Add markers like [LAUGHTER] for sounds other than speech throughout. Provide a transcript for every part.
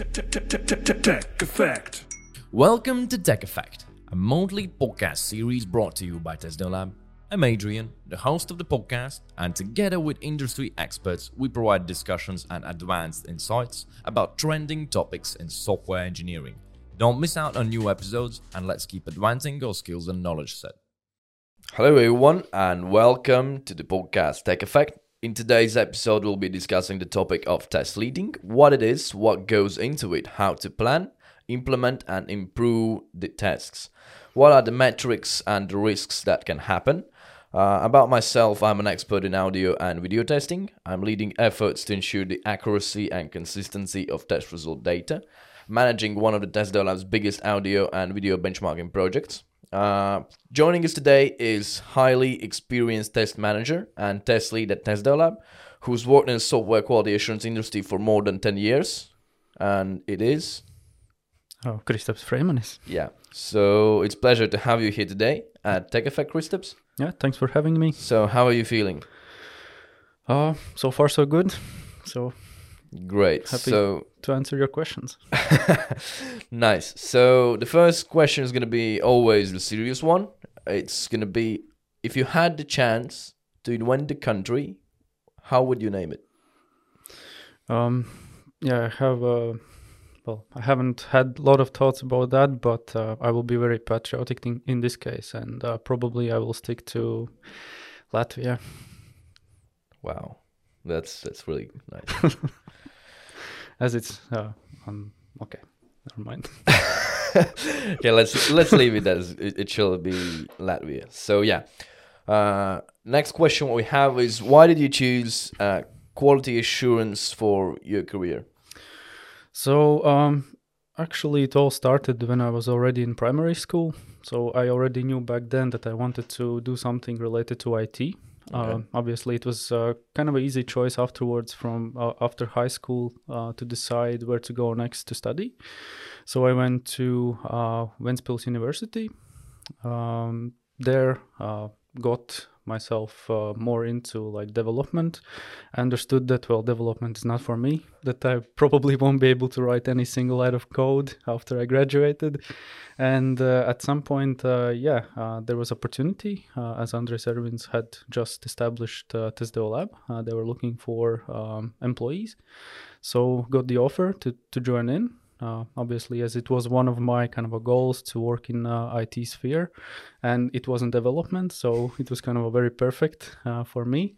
Tech Effect. Welcome to Tech Effect, a monthly podcast series brought to you by TestDevLab I'm Adrian, the host of the podcast, and together with industry experts, we provide discussions and advanced insights about trending topics in software engineering. Don't miss out on new episodes, and let's keep advancing our skills and knowledge set. Hello, everyone, and welcome to the podcast Tech Effect. In today's episode, we'll be discussing the topic of test leading, what it is, what goes into it, how to plan, implement, and improve the tests. What are the metrics and the risks that can happen? Uh, about myself, I'm an expert in audio and video testing. I'm leading efforts to ensure the accuracy and consistency of test result data, managing one of the TestDev Lab's biggest audio and video benchmarking projects. Uh, joining us today is highly experienced test manager and test lead at TestDev Lab, who's worked in the software quality assurance industry for more than 10 years. And it is? Oh, Kristaps Freimanis. Yeah. So it's pleasure to have you here today at Tech Effect, Kristaps. Yeah, thanks for having me. So how are you feeling? Uh, so far so good. So Great. Happy- So to answer your questions. [LAUGHS] nice. So the first question is going to be always the serious one. It's going to be if you had the chance to invent the country, how would you name it? Um, yeah, I have. Uh, well, I haven't had a lot of thoughts about that, but uh, I will be very patriotic in, in this case, and uh, probably I will stick to Latvia. Wow. That's that's really nice. [LAUGHS] as it's uh, um, okay. Never mind. [LAUGHS] yeah, let's let's leave it as it, it shall be Latvia. So yeah. Uh, next question what we have is why did you choose uh, quality assurance for your career? So, um, actually, it all started when I was already in primary school. So, I already knew back then that I wanted to do something related to IT. Uh, obviously, it was uh, kind of an easy choice afterwards from uh, after high school uh, to decide where to go next to study. So, I went to Ventspils University. Um, there, got myself uh, more into like development. I understood that well development is not for me that i probably won't be able to write any single line of code after i graduated. And uh, at some point uh, yeah uh, there was opportunity uh, as andres ervins had just established uh, lab. Uh, they were looking for um, employees. So got the offer to, to join in uh, obviously as it was one of my kind of a goals to work in uh, IT sphere and it was in development so it was kind of a very perfect uh, for me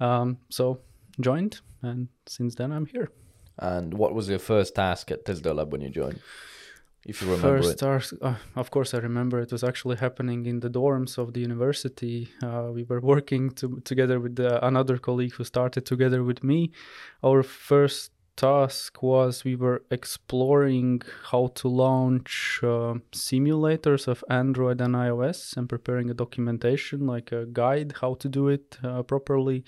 um, so joined and since then I'm here And what was your first task at TestDev Lab when you joined? If you remember First it. task, uh, of course, I remember it was actually happening in the dorms of the university. Uh, we were working to, together with uh, another colleague who started together with me. Our first task was we were exploring how to launch uh, simulators of Android and iOS and preparing a documentation, like a guide how to do it uh, properly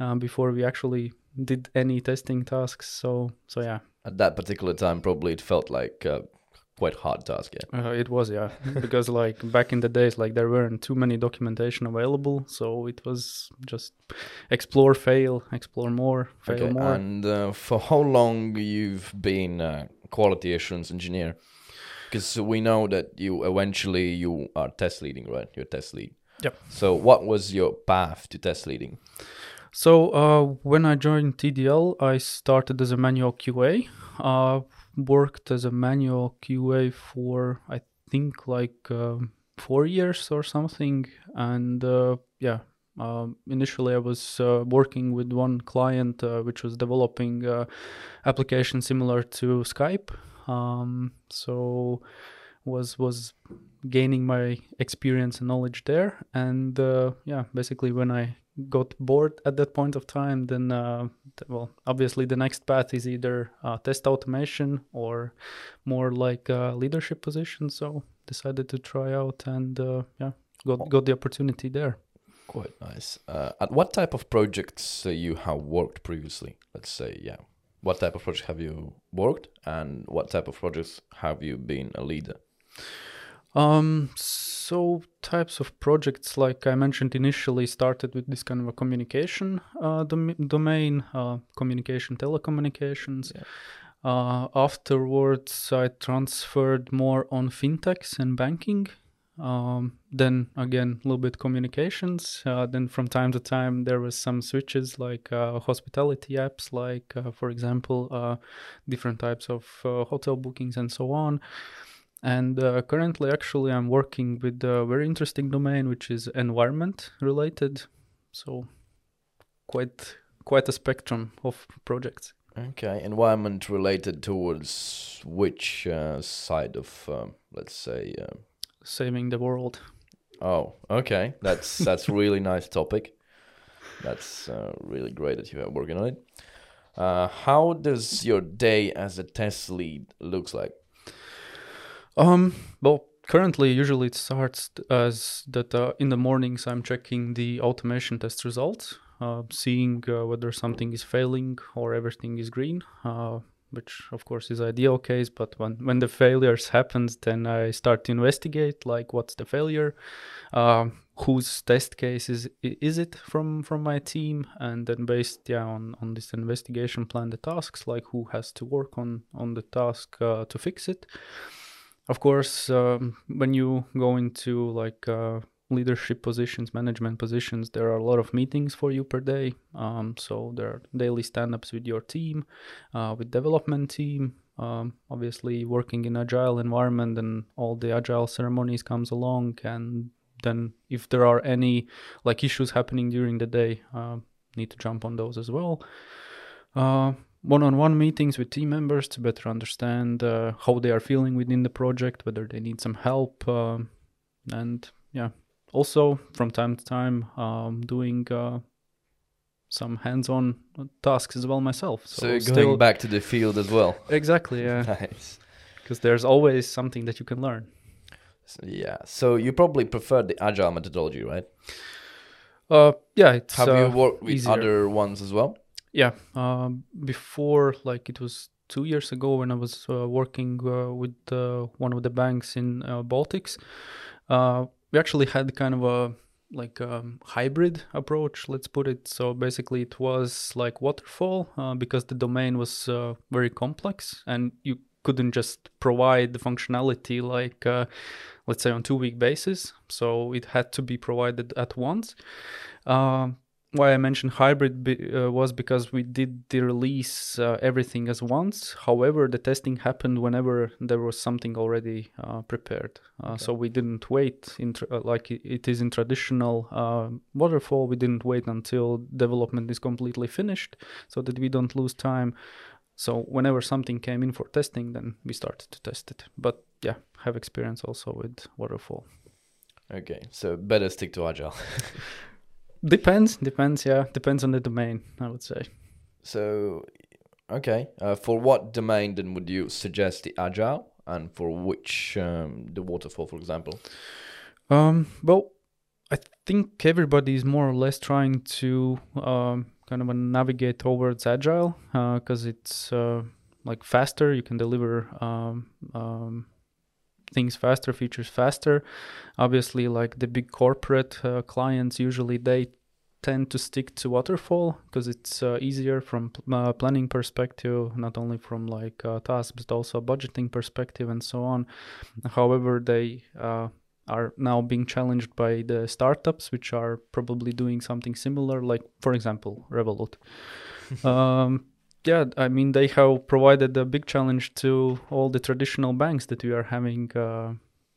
uh, before we actually did any testing tasks. So, so yeah, At that particular time, probably it felt like a quite hard task. Yeah. Uh, it was, yeah, [LAUGHS] because like back in the days, like there weren't too many documentation available, so it was just explore, fail, explore more, fail Okay. more. And uh, for how long you've been a quality assurance engineer? Because we know that you eventually you are test leading, right? You're test lead. Yep. So what was your path to test leading? So uh, when I joined TDL, I started as a manual QA. Uh, worked as a manual QA for I think like um four years or something, and uh, yeah. Um, initially, I was uh, working with one client uh, which was developing uh, application similar to Skype. Um, so was was gaining my experience and knowledge there, and uh, yeah, basically when I got bored at that point of time, then uh, well, obviously the next path is either uh, test automation or more like a leadership position. So decided to try out and uh, yeah, got got the opportunity there. Quite nice. Uh, at what type of projects uh, you have worked previously? Let's say, yeah. What type of projects have you worked, and what type of projects have you been a leader? Um, so types of projects, like I mentioned initially, started with this kind of a communication uh, dom- domain, uh, communication, telecommunications. Yeah. Uh, afterwards, I transferred more on fintechs and banking. Um, then again, a little bit communications. Uh, then from time to time, there was some switches like uh, hospitality apps, like uh, for example, uh, different types of uh, hotel bookings and so on. And uh, currently, actually, I'm working with a very interesting domain, which is environment related. So, quite quite a spectrum of projects. Okay, environment related towards which uh, side of, um, let's say, uh, Saving the world. oh, okay, that's that's [LAUGHS] really nice topic. That's uh, really great that you are working on it. Uh, how does your day as a test lead looks like? Um, well, currently, usually it starts as that uh, in the mornings I'm checking the automation test results, uh, seeing uh, whether something is failing or everything is green. Uh, which of course is ideal case, but when when the failures happens, then I start to investigate like what's the failure, um, whose test case is is it from from my team, and then based yeah on on this investigation plan the tasks like who has to work on on the task uh, to fix it of course um, when you go into like uh, leadership positions management positions there are a lot of meetings for you per day. Um, so there are daily stand-ups with your team uh, with development team um, obviously working in agile environment and all the agile ceremonies comes along and then if there are any like issues happening during the day uh, need to jump on those as well. Uh, one-on-one meetings with team members to better understand uh, how they are feeling within the project whether they need some help um and yeah also from time to time um, doing uh, some hands-on tasks as well myself So, you're still- going back to the field as well. exactly yeah [LAUGHS] Nice. because there's always something that you can learn So, yeah. So you probably prefer the agile methodology, right? uh yeah it's Have uh, you worked with easier. other ones as well? Yeah um, before like it was two years ago when i was uh, working uh, with uh, one of the banks in uh, baltics uh, we actually had kind of a like um, hybrid approach let's put it. So basically it was like waterfall uh, because the domain was uh, very complex and you couldn't just provide the functionality like uh, let's say on two week basis. So it had to be provided at once. Um, why I mentioned hybrid be, uh, was because we did the release uh, everything as once. However, the testing happened whenever there was something already uh, prepared. Uh, So we didn't wait in tr- uh, like it- it is in traditional uh, waterfall. We didn't wait until development is completely finished, so that we don't lose time. So whenever something came in for testing, then we started to test it. But yeah, have experience also with waterfall. Okay. So better stick to agile. [LAUGHS] Depends, depends. Yeah, depends on the domain. I would say. So, okay. Uh, for what domain then would you suggest the agile, and for which um, the waterfall, for example? Um, well, I think everybody is more or less trying to um, kind of navigate towards agile because it's uh, like faster. You can deliver um, um, things faster, features faster. Obviously, like the big corporate uh, clients, usually they tend to stick to waterfall because it's uh, easier from uh, planning perspective, not only from like uh, tasks but also budgeting perspective and so on. However, they uh, are now being challenged by the startups, which are probably doing something similar, like for example, Revolut. [LAUGHS] um, yeah, I mean they have provided a big challenge to all the traditional banks that we are having uh,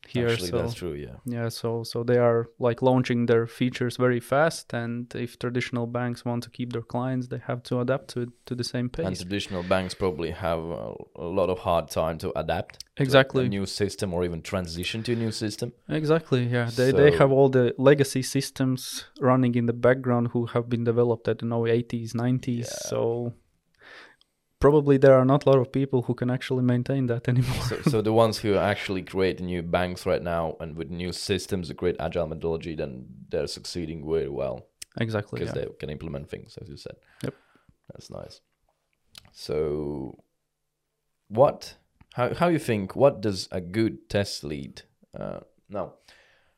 here. Actually, so that's true. Yeah. yeah, so so they are like launching their features very fast, and if traditional banks want to keep their clients, they have to adapt to to the same pace. And traditional banks probably have a, a lot of hard time to adapt to a- Exactly. a new system or even transition to a new system. Exactly. Yeah, they they have all the legacy systems running in the background who have been developed at the know 80s, 90s. Yeah. So probably there are not a lot of people who can actually maintain that anymore. so, so the ones who actually create new banks right now and with new systems, a great agile methodology, then they're succeeding very well exactly. because Yeah. they can implement things, as you said. Yep. That's nice. So, what? How how you think? What does a good test lead? Uh, no,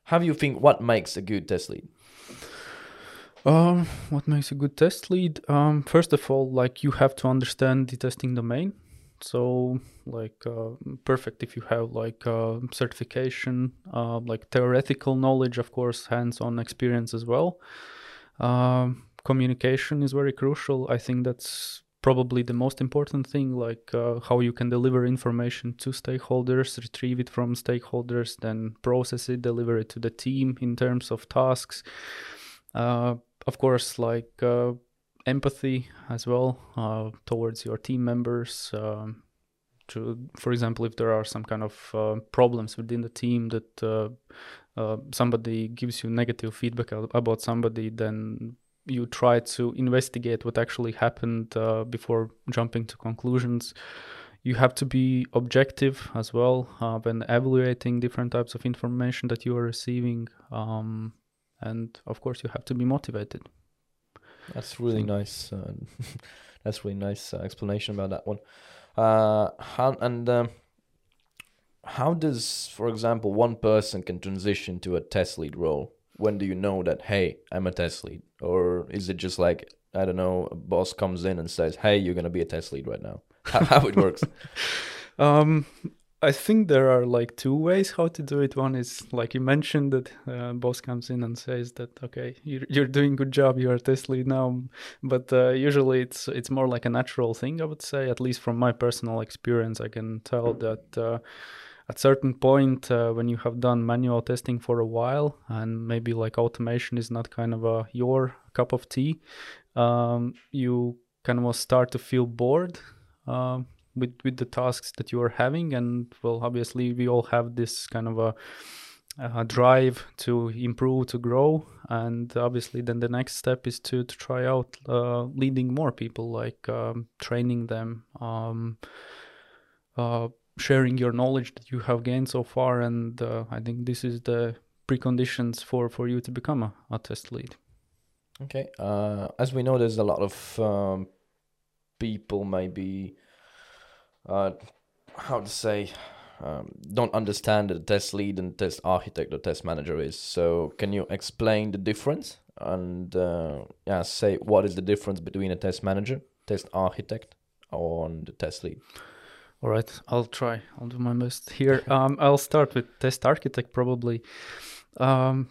how do you think? What makes a good test lead? Um, what makes a good test lead? Um, first of all, like you have to understand the testing domain. So like uh, perfect if you have like uh, certification, uh, like theoretical knowledge, of course, hands-on experience as well. Um, communication is very crucial. I think that's probably the most important thing like uh, how you can deliver information to stakeholders retrieve it from stakeholders then process it deliver it to the team in terms of tasks uh, of course like uh, empathy as well uh, towards your team members um, to for example if there are some kind of uh, problems within the team that uh, somebody gives you negative feedback about somebody then you try to investigate what actually happened uh, before jumping to conclusions. You have to be objective as well uh, when evaluating different types of information that you are receiving. Um, and of course, you have to be motivated. That's really so. nice. Uh, [LAUGHS] that's really nice uh, explanation about that one. Uh, how and um, how does, for example, one person can transition to a test lead role? when do you know that hey i'm a test lead or is it just like i don't know a boss comes in and says hey you're going to be a test lead right now how, how it works [LAUGHS] um I think there are like two ways how to do it. One is like you mentioned that uh, boss comes in and says that okay, you're, you're doing good job, you are test lead now. But uh, usually it's it's more like a natural thing, I would say. At least from my personal experience, I can tell that uh, at certain point uh, when you have done manual testing for a while and maybe like automation is not kind of a your cup of tea um, you kind of start to feel bored uh, with with the tasks that you are having. And well obviously we all have this kind of a, a drive to improve to grow. And obviously then the next step is to to try out uh, leading more people like um, training them um, uh, sharing your knowledge that you have gained so far. And uh, i think this is the preconditions for for you to become a, a test lead. Okay uh, as we know there's a lot of um, people maybe uh, how to say um, don't understand that a test lead and test architect or test manager is so can you explain the difference and uh, yeah say what is the difference between a test manager test architect and the test lead all right, I'll try. I'll do my best here. [LAUGHS] Um, I'll start with test architect probably. Um,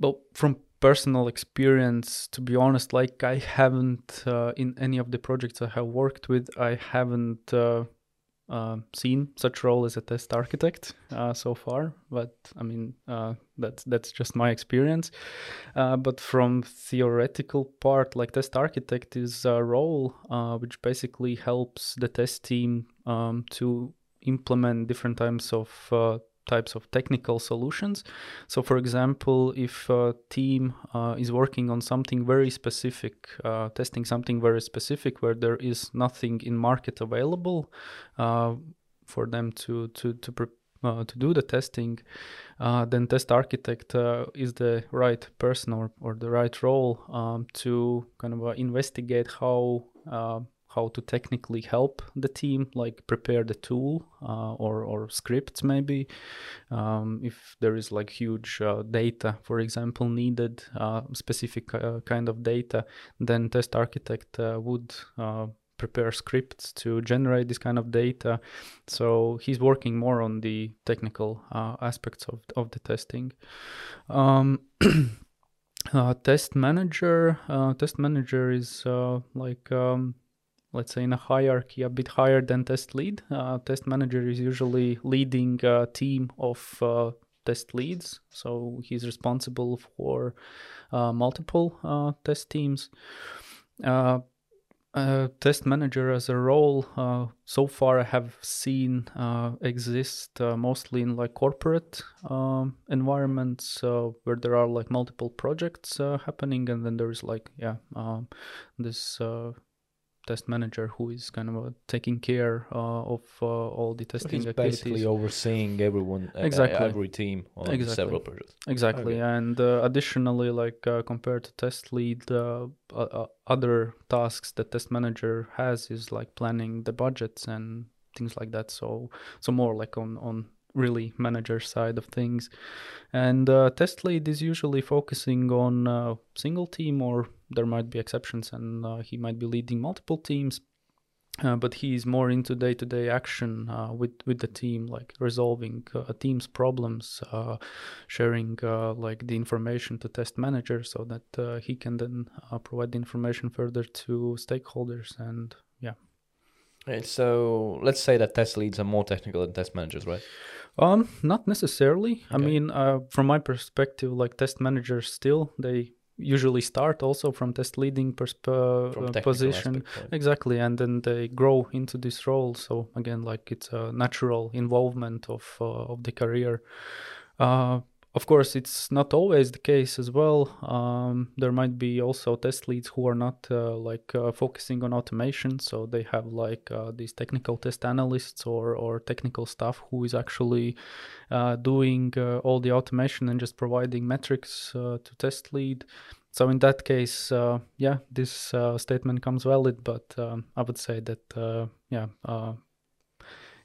well, from personal experience, to be honest, like I haven't uh, in any of the projects I have worked with, I haven't uh, uh, seen such role as a test architect uh, so far, but I mean uh, that's that's just my experience. Uh, but from theoretical part, like test architect is a role uh, which basically helps the test team um, to implement different types of uh, types of technical solutions. So, for example, if a team uh, is working on something very specific, uh, testing something very specific where there is nothing in market available uh, for them to to to pre- uh, to do the testing, uh, then test architect uh, is the right person or, or the right role um, to kind of investigate how how to technically help the team, like prepare the tool uh, or or scripts maybe. Um, if there is like huge uh, data, for example, needed uh, specific uh, kind of data, then test architect uh, would uh, prepare scripts to generate this kind of data. So he's working more on the technical aspects of of the testing. Um, [CLEARS THROAT] Uh, test manager uh, test manager is uh, like um, let's say in a hierarchy a bit higher than test lead. Uh, test manager is usually leading a team of uh, test leads, so he's responsible for uh, multiple uh, test teams. Uh, test manager as a role, uh, so far I have seen exist mostly in like corporate um, environments where there are like multiple projects happening, and then there is like yeah um, this test manager who is kind of uh, taking care uh, of uh, all the testing so activities. basically overseeing everyone, exactly. every team on exactly. several projects. Exactly, okay. and additionally, like compared to test lead, other tasks that test manager has is like planning the budgets and things like that. So, so more like on on really manager side of things. And uh, test lead is usually focusing on a single team, or there might be exceptions, and uh, he might be leading multiple teams. uh, but he's more into day-to-day action uh, with with the team, like resolving uh, team's problems, uh, sharing uh, like the information to test manager, so that uh, he can then provide the information further to stakeholders. And yeah. Right, so let's say that test leads are more technical than test managers, right? Um, not necessarily. Okay. I mean, from my perspective, like test managers still they usually start also from test leading persp- uh, position aspect, right? exactly and then they grow into this role. So again like it's a natural involvement of uh, of the career. Uh, of course, it's not always the case as well. Um, there might be also test leads who are not uh, like uh, focusing on automation, so they have like uh, these technical test analysts or or technical staff who is actually uh, doing uh, all the automation and just providing metrics uh, to test lead. So in that case, yeah, this statement comes valid, but um, I would say that yeah,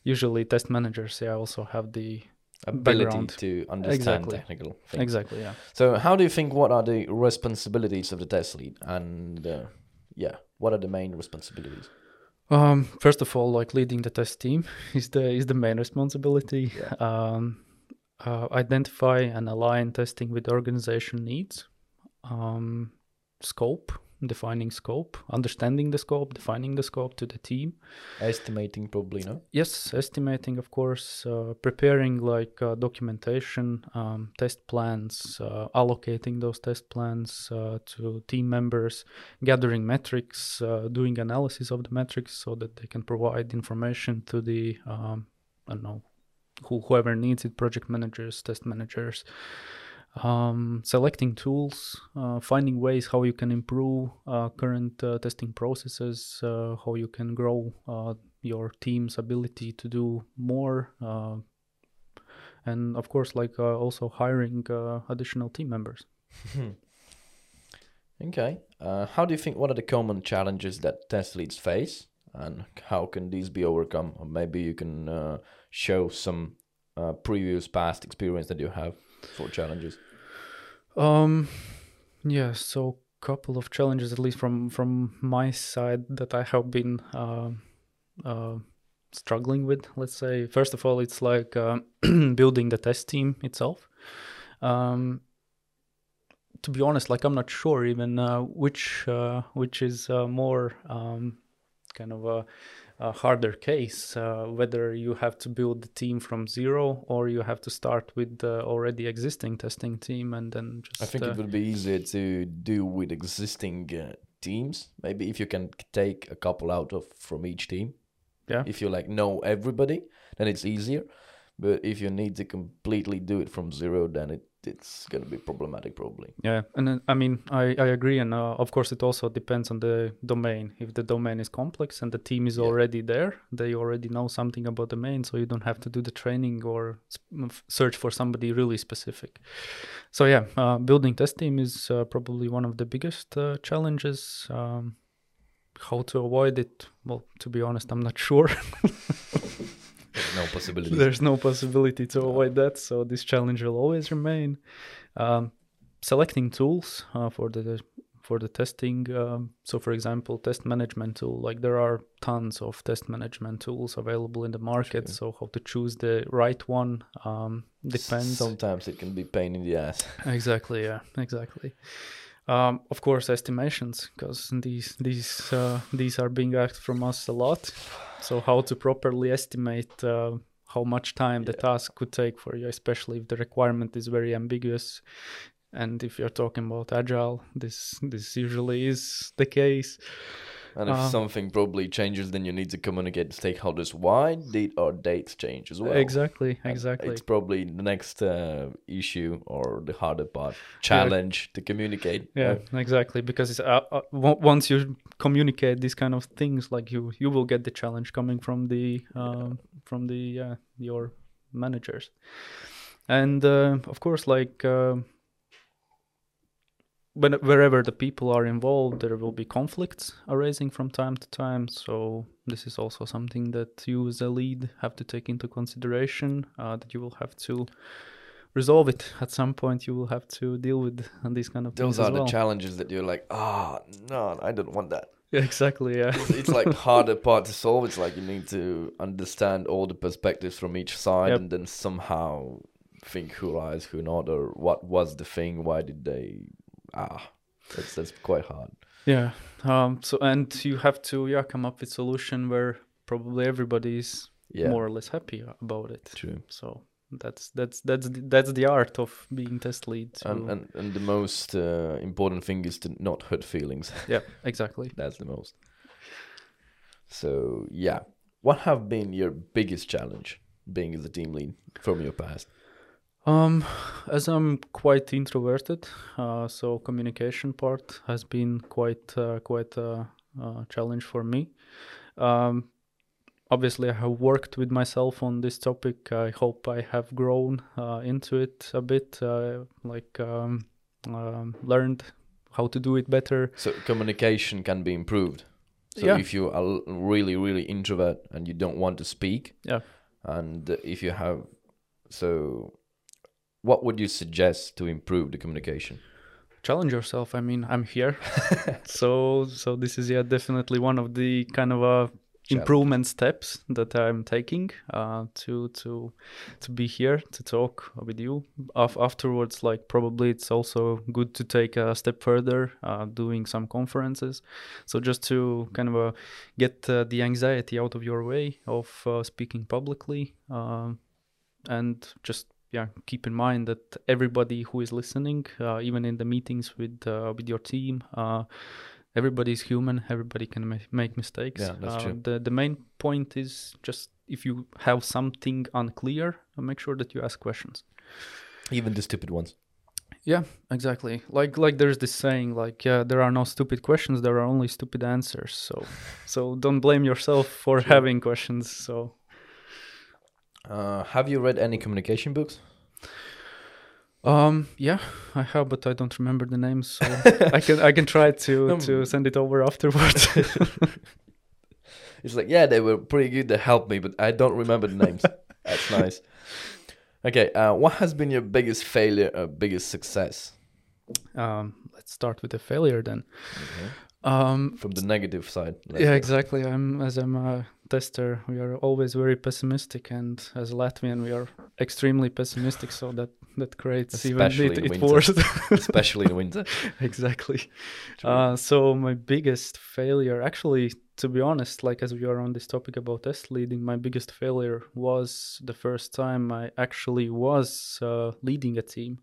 usually test managers yeah also have the ability background. to understand exactly. technical things. Exactly, yeah. So, how do you think? What are the responsibilities of the test lead, and uh, yeah, what are the main responsibilities? Um, first of all, like leading the test team [LAUGHS] is the is the main responsibility. Yeah. Um, uh, identify and align testing with organization needs. Um, scope defining scope, understanding the scope, defining the scope to the team. Estimating, probably, no? Yes, estimating, of course, uh, preparing like uh, documentation, um, test plans, uh, allocating those test plans uh, to team members, gathering metrics, uh, doing analysis of the metrics so that they can provide information to the, um, I don't know, who, whoever needs it, project managers, test managers um, selecting tools, uh, finding ways how you can improve uh, current uh, testing processes, uh, how you can grow uh, your team's ability to do more, uh, and of course, like also hiring additional team members. okay. how do you think? What are the common challenges that test leads face, and how can these be overcome? Or maybe you can show some previous past experience that you have for challenges? Um, yeah. So couple of challenges, at least from from my side, that I have been uh, uh, struggling with. Let's say first of all, it's like uh, [CLEARS THROAT] building the test team itself. Um, to be honest, like I'm not sure even uh, which uh, which is uh, more um, kind of a harder case uh, whether you have to build the team from zero or you have to start with the already existing testing team and then just i think uh, it would be easier to do with existing uh, teams. Maybe if you can take a couple out of from each team. Yeah. If you like know everybody then it's easier. But if you need to completely do it from zero then it it's going to be problematic probably. Yeah and uh, i mean i i agree and uh, of course it also depends on the domain. If the domain is complex and the team is yeah. already there they already know something about the domain so you don't have to do the training or search for somebody really specific. So yeah uh, building test team is uh, probably one of the biggest uh, challenges um, how to avoid it. Well to be honest i'm not sure [LAUGHS] no possibility. There's no possibility to avoid that. So this challenge will always remain. Um, selecting tools uh, for the for the testing. Um, so, for example, test management tool. Like there are tons of test management tools available in the market. True. So, how to choose the right one um, depends. Sometimes it can be pain in the ass. exactly. Yeah. Exactly. Um, of course, estimations, because these these uh, these are being asked from us a lot. So, how to properly estimate uh, how much time yeah. the task could take for you, especially if the requirement is very ambiguous. And if you're talking about agile, this this usually is the case. And if uh, something probably changes, then you need to communicate to stakeholders why did our dates change as well. Exactly, exactly. And it's probably the next uh, issue or the harder part, challenge yeah. to communicate. Yeah, exactly. Because uh, uh once you communicate these kind of things, like you, you will get the challenge coming from the um, yeah. from the your managers, and uh, of course, like um, when, wherever the people are involved, there will be conflicts arising from time to time. So this is also something that you as a lead have to take into consideration. Uh, that you will have to resolve it at some point. You will have to deal with these kind of Those things. Those are the challenges that you're like, ah, oh, no, I don't want that. [LAUGHS] Yeah, exactly. Yeah. it's, it's like [LAUGHS] harder part to solve. It's like you need to understand all the perspectives from each side Yep. and then somehow think who lies, who not, or what was the thing, why did they ah that's that's quite hard. Yeah. Um. So and you have to yeah come up with solution where probably everybody's Yeah. more or less happy about it. True. So that's that's that's that's the art of being test lead. And, and and the most uh, important thing is to not hurt feelings. [LAUGHS] yeah, exactly. That's the most. So yeah, what have been your biggest challenge being as a team lead from your past? Um, as I'm quite introverted, uh, so communication part has been quite uh, quite a, a challenge for me. Um, obviously, I have worked with myself on this topic. I hope I have grown uh, into it a bit, uh, like um, um, learned how to do it better. So communication can be improved. So Yeah. if you are really, really introvert and you don't want to speak, Yeah. and if you have, so what would you suggest to improve the communication? challenge yourself i mean i'm here. [LAUGHS] So so this is yeah definitely one of the kind of uh improvement steps that i'm taking uh to to to be here to talk with you. Af- afterwards like probably it's also good to take a step further uh doing some conferences. So just to kind of uh, get uh, the anxiety out of your way of uh, speaking publicly um and just yeah keep in mind that everybody who is listening uh, even in the meetings with uh, with your team uh, everybody is human everybody can ma- make mistakes. Yeah, that's uh, true. the the main point is just if you have something unclear uh, make sure that you ask questions. Even the stupid ones. yeah exactly. Like like there's this saying like yeah there are no stupid questions there are only stupid answers. So [LAUGHS] so don't blame yourself for having questions. So Uh, have you read any communication books? Um, yeah, I have, but I don't remember the names, so [LAUGHS] I can I can try to to send it over afterwards. [LAUGHS] It's like, yeah, they were pretty good. They helped me, but I don't remember the names. [LAUGHS] That's nice. Okay, uh, what has been your biggest failure or biggest success? um, let's start with the failure then. Um, From the negative side. yeah, go. exactly. I'm as I'm a tester, we are always very pessimistic, and as Latvian, we are extremely pessimistic. So that that creates Especially even it, it worse. [LAUGHS] Especially in winter. [LAUGHS] exactly. Uh, so my biggest failure, actually, to be honest, like as we are on this topic about test leading, my biggest failure was the first time I actually was uh, leading a team.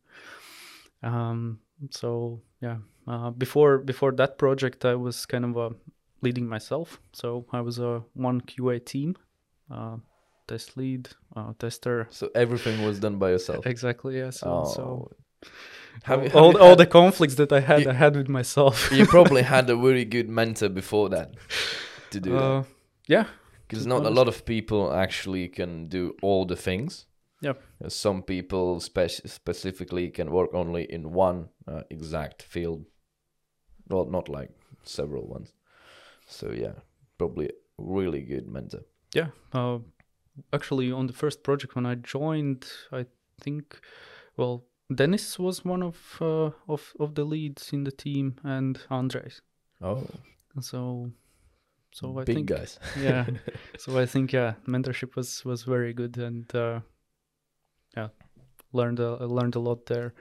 Um, so yeah, uh, before before that project, I was kind of uh, leading myself. So I was a one QA team, uh, test lead, uh, tester. So everything was done by yourself. [LAUGHS] Exactly. Yeah. So, so Oh. Have you, have all, all had- the conflicts that I had, You- I had with myself. you [LAUGHS] probably had a very good mentor before that to do that. Uh, yeah, Because not a lot of people actually can do all the things. Yep. Uh, Some people spec- specifically can work only in one uh, exact field. Well, not like several ones. So yeah, probably really good mentor. yeah. Uh, actually, on the first project when I joined, I think, well, Dennis was one of uh, of of the leads in the team, and Andres. Oh, So, so I big think, guys. [LAUGHS] yeah. [LAUGHS] so I think yeah, mentorship was was very good, and uh, yeah, learned a, learned a lot there.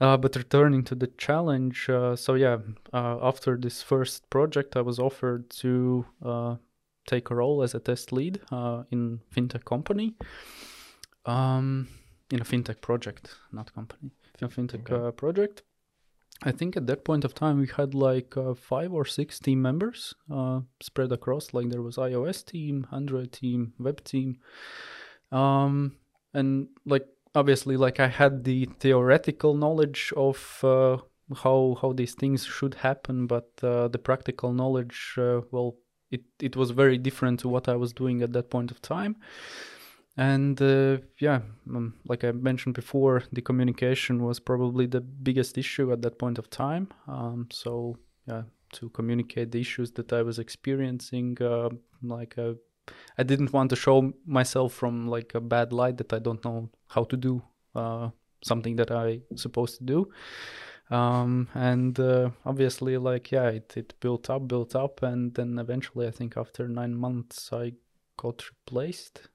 Uh, but returning to the challenge, uh, so yeah, uh, after this first project, I was offered to uh, take a role as a test lead uh, in fintech company, um, in a fintech project, not company, in a fintech Okay. uh, project. I think at that point of time we had like uh, five or six team members uh, spread across. Like there was iOS team, Android team, web team, um, and like obviously like I had the theoretical knowledge of uh, how how these things should happen, but uh, the practical knowledge, uh, well, it it was very different to what I was doing at that point of time. And uh, yeah, um, like I mentioned before, the communication was probably the biggest issue at that point of time. Um, so yeah, to communicate the issues that I was experiencing, uh, like uh, I didn't want to show myself from like a bad light that I don't know how to do uh, something that I supposed to do. um, and uh, obviously like yeah it, it built up built up and then eventually i think after nine months i got replaced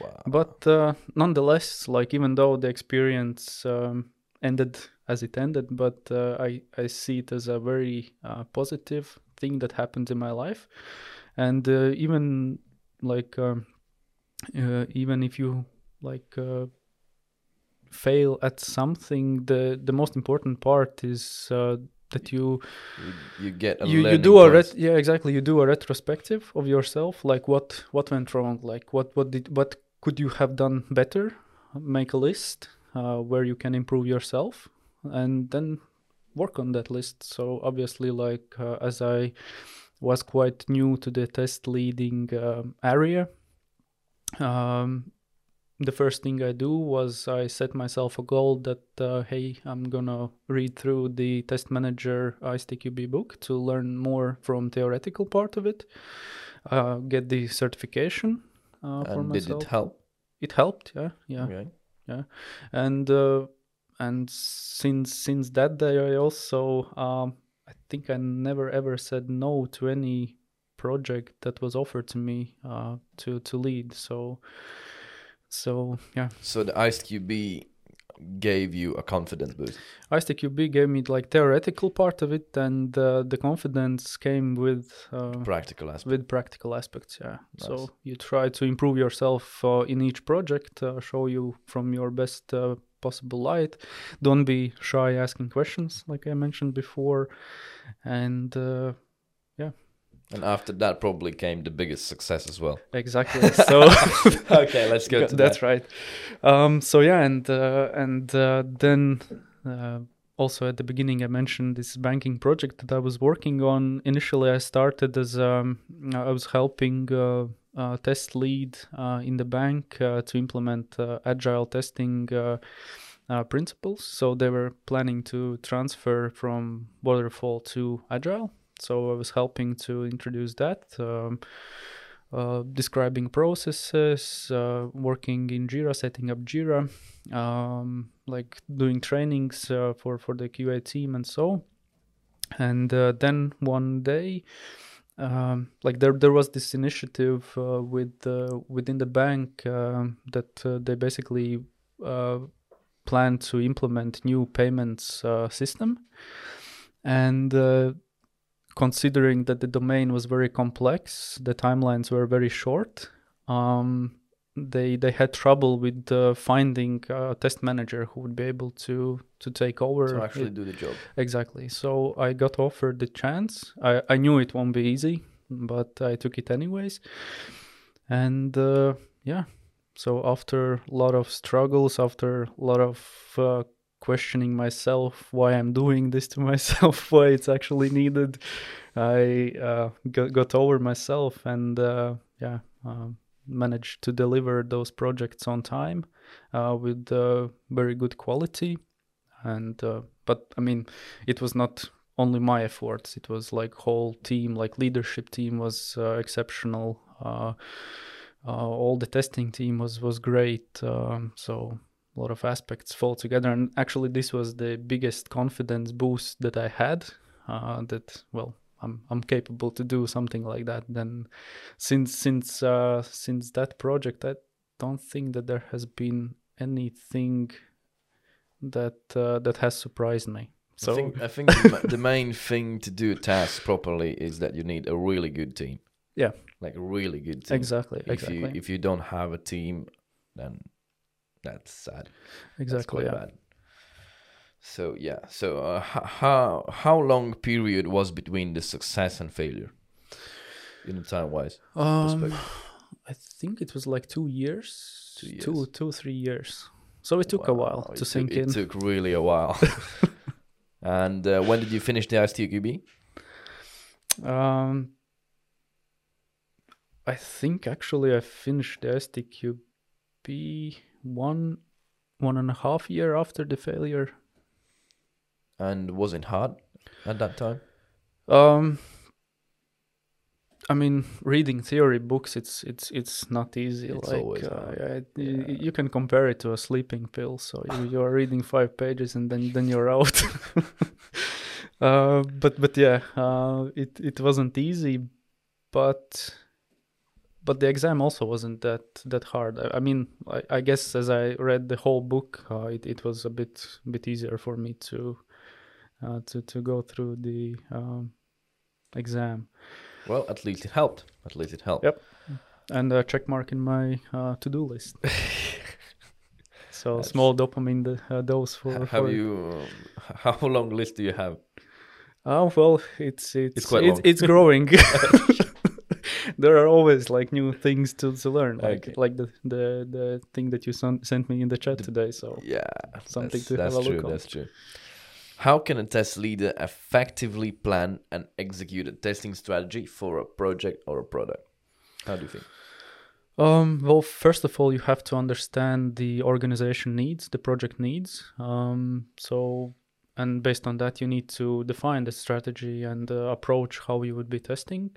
Wow. but uh, nonetheless like even though the experience um, ended as it ended but uh, i i see it as a very uh, positive thing that happened in my life and uh, even like um, uh, even if you like uh, fail at something the the most important part is uh, that you you, you get a you, you do a ret- yeah exactly. You do a retrospective of yourself like what what went wrong? Like what what did what could you have done better? Make a list uh, where you can improve yourself and then work on that list. So obviously like uh, as i was quite new to the test leading um, area um, the first thing I do was I set myself a goal that uh, hey, I'm gonna read through the Test Manager ISTQB book to learn more from theoretical part of it, uh, get the certification uh, for and did myself. it help? It helped, yeah, yeah, Okay. and uh, and since since that day, I also um, I think I never ever said no to any project that was offered to me uh, to to lead. So so yeah. So the ISTQB gave you a confidence boost. ISTQB gave me like theoretical part of it, and uh, the confidence came with uh, Practical aspects. with practical aspects. Yeah. Nice. So you try to improve yourself uh, in each project, uh, show you from your best uh, possible light. Don't be shy asking questions, like I mentioned before, and uh, And after that, probably came the biggest success as well. exactly. [LAUGHS] So [LAUGHS] okay, let's go [LAUGHS] to that's that. right. Um, so yeah, and uh, and uh, then uh, also at the beginning I mentioned this banking project that I was working on. Initially, I started as um, I was helping uh, test lead uh, in the bank uh, to implement uh, agile testing. Uh, uh, principles. So they were planning to transfer from waterfall to agile. So I was helping to introduce that. Um, uh, describing processes, uh, working in Jira, setting up Jira, um, like doing trainings uh, for for the QA team and so. And uh, then one day, um, like there there was this initiative uh, with uh, within the bank um that uh, they basically uh, plan to implement new payments uh, system, and uh, considering that the domain was very complex, the timelines were very short. Um, they they had trouble with uh, finding a test manager who would be able to to take over. To actually it. do the job. Exactly. So I got offered the chance. I I knew it won't be easy, but I took it anyways. And uh, yeah, so after a lot of struggles, after a lot of uh, questioning myself why I'm doing this to [LAUGHS] myself, why it's actually needed, I uh, got, got over myself and uh, yeah, um, managed to deliver those projects on time uh, with uh, very good quality. And uh, but I mean, it was not only my efforts; it was like whole team, like leadership team was uh, exceptional. Uh, uh, all the testing team was was great. Um, so a lot of aspects fall together, and actually, this was the biggest confidence boost that I had. That well, I'm I'm capable to do something like that. Then, since since uh, since that project, I don't think that there has been anything that uh, that has surprised me. So I think, I think the, [LAUGHS] the main thing to do a task properly is that you need a really good team. Yeah. Like a really good team. exactly, If exactly, you if you don't have a team, then that's sad. That's exactly. quite Yeah. bad. So yeah. So uh, how how long period was between the success and failure? In the time wise. Um. I think it was like two years, Two two, years. two, three years. So it took a while Wow, to it sink took, in. It took really a while. [LAUGHS] and uh, when did you finish the ISTQB? Um, I think actually I finished the ISTQB one one and a half year after the failure. And was it hard at that time? Um, I mean, reading theory books, it's it's it's not easy. It's like always uh, yeah, Yeah. you can compare it to a sleeping pill. So you, you are reading five pages and then then you're out. [LAUGHS] uh, but but yeah, uh, it it wasn't easy, but but the exam also wasn't that that hard. I, I mean, I, I guess as I read the whole book, uh, it it was a bit bit easier for me to uh, to to go through the um, exam. Well, at least it helped. At least it helped. Yep. and a check mark in my uh, to-do list. [LAUGHS] so That's- small dopamine d- uh, dose for. Ha- for Have you? Um, [LAUGHS] how long list do you have? Oh well, it's it's quite it's, long. it's growing. [LAUGHS] there are always like new things to, to learn, like Okay. like the the the thing that you son- sent me in the chat today. So Yeah, Something that's, to have that's a true. look on. That's true. How can a test leader effectively plan and execute a testing strategy for a project or a product? How do you think? Um, well, first of all, you have to understand the organization needs, the project needs. Um, so, and based on that, you need to define the strategy and uh, approach how you would be testing.